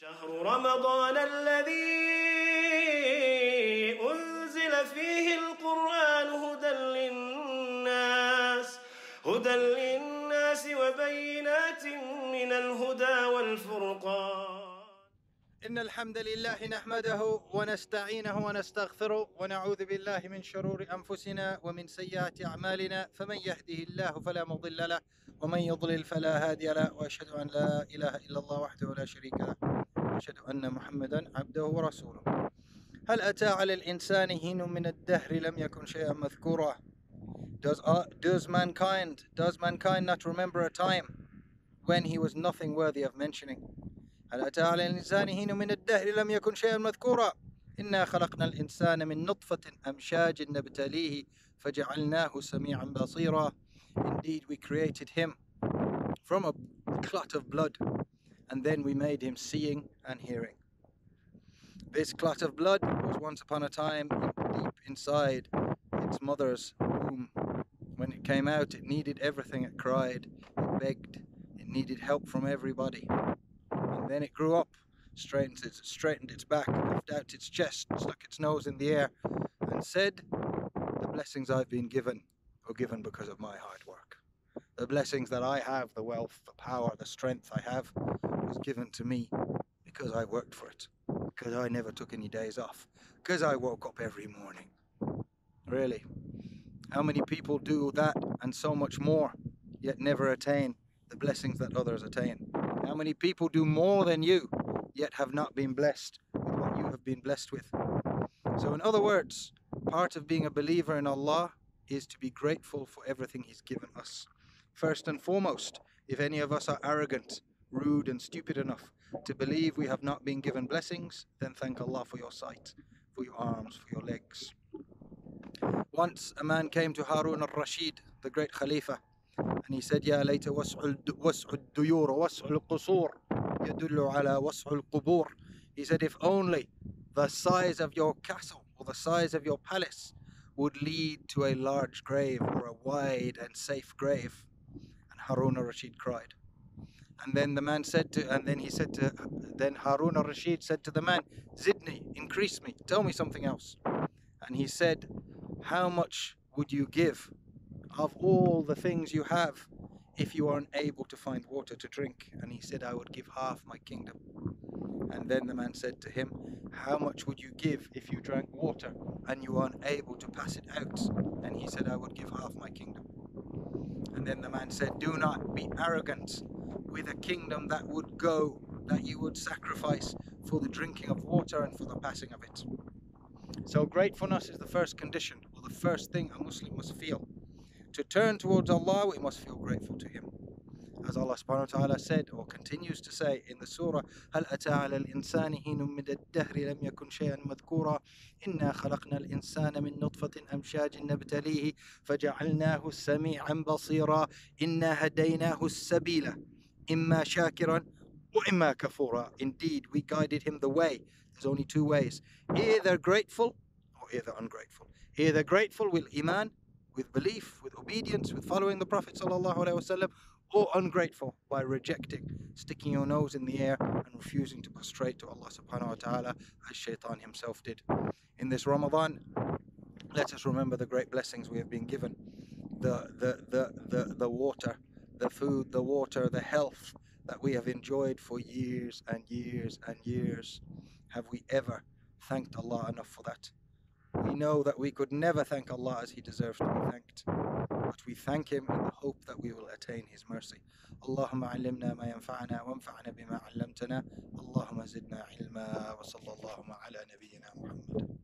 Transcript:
شهر رمضان الذي أنزل فيه القرآن هدى للناس هدى للناس وبينات من الهدى والفرقان. إن الحمد لله نحمده ونستعينه ونستغفره ونعوذ بالله من شرور أنفسنا ومن سيئات أعمالنا فمن يهده الله فلا مضل له ومن يضلل فلا هادي له وأشهد أن لا إله إلا الله وحده لا شريك له. وأشهد أن محمدا عبده ورسوله. هل أتى على الإنسان حين من الدهر لم يكن شيئا مذكورا؟ Does, uh, does mankind does mankind not remember a time when he was nothing worthy of mentioning? هل أتى على الإنسان حين من الدهر لم يكن شيئا مذكورا؟ إنا خلقنا الإنسان من نطفة أمشاج نبتليه فجعلناه سميعا بصيرا. Indeed we created him from a clot of blood. And then we made him seeing and hearing. This clot of blood was once upon a time deep inside its mother's womb. When it came out it needed everything. It cried it begged it needed help from everybody. And then it grew up, straightened its, straightened its back, puffed out its chest, stuck its nose in the air, and said, The blessings I've been given are given because of my hard work. The blessings that I have, the wealth, the power, the strength I have, was given to me because I worked for it, because I never took any days off, because I woke up every morning. Really. How many people do that and so much more, yet never attain the blessings that others attain? How many people do more than you, yet have not been blessed with what you have been blessed with? So, in other words, part of being a believer in Allah is to be grateful for everything He's given us. First and foremost, if any of us are arrogant, rude and stupid enough to believe we have not been given blessings, then thank Allah for your sight, for your arms, for your legs. Once a man came to Harun al-Rashid, the great Khalifa, and he said, Ya later was'ud duyur, was'ul qusur, yadullu ala was'ul qubur. He said, if only the size of your castle or the size of your palace would lead to a large grave or a wide and safe grave. And Harun al-Rashid cried and then the man said to and then he said to then Harun al-Rashid said to the man Zidni increase me tell me something else and he said how much would you give of all the things you have if you aren't able to find water to drink? And he said, I would give half my kingdom. And then the man said to him, How much would you give if you drank water and you aren't able to pass it out? And he said, I would give half my kingdom. And then the man said, Do not be arrogant with a kingdom that would go, that you would sacrifice for the drinking of water and for the passing of it. So, gratefulness is the first condition, or the first thing a Muslim must feel. To turn towards Allah, we must feel grateful to Him. As Allah subhanahu wa ta'ala said, or continues to say in the surah, هل أتى على الإنسان حين من الدهر لم يكن شيئا مذكورا إنا خلقنا الإنسان من نطفة أمشاج نبتليه فجعلناه سميعا بصيرا إنا هديناه السبيل إما شاكرا وإما كفورا Indeed, we guided him the way. There's only two ways. Either grateful or either ungrateful. Either grateful with iman, with belief, with obedience, with following the Prophet ﷺ, or ungrateful by rejecting, sticking your nose in the air and refusing to prostrate to Allah subhanahu wa ta'ala as shaitan himself did. In this Ramadan, let us remember the great blessings we have been given. The, the, the, the, the water, the food, the water, the health that we have enjoyed for years and years and years. Have we ever thanked Allah enough for that? We know that we could never thank Allah as He deserves to be thanked, but we thank Him in the hope that we will attain His mercy. Allahumma allimna ma yanfa'ana wa anfa'ana bima allamtana. Allahumma zidna ilma wa sallallahu ala nabiyyina Muhammad.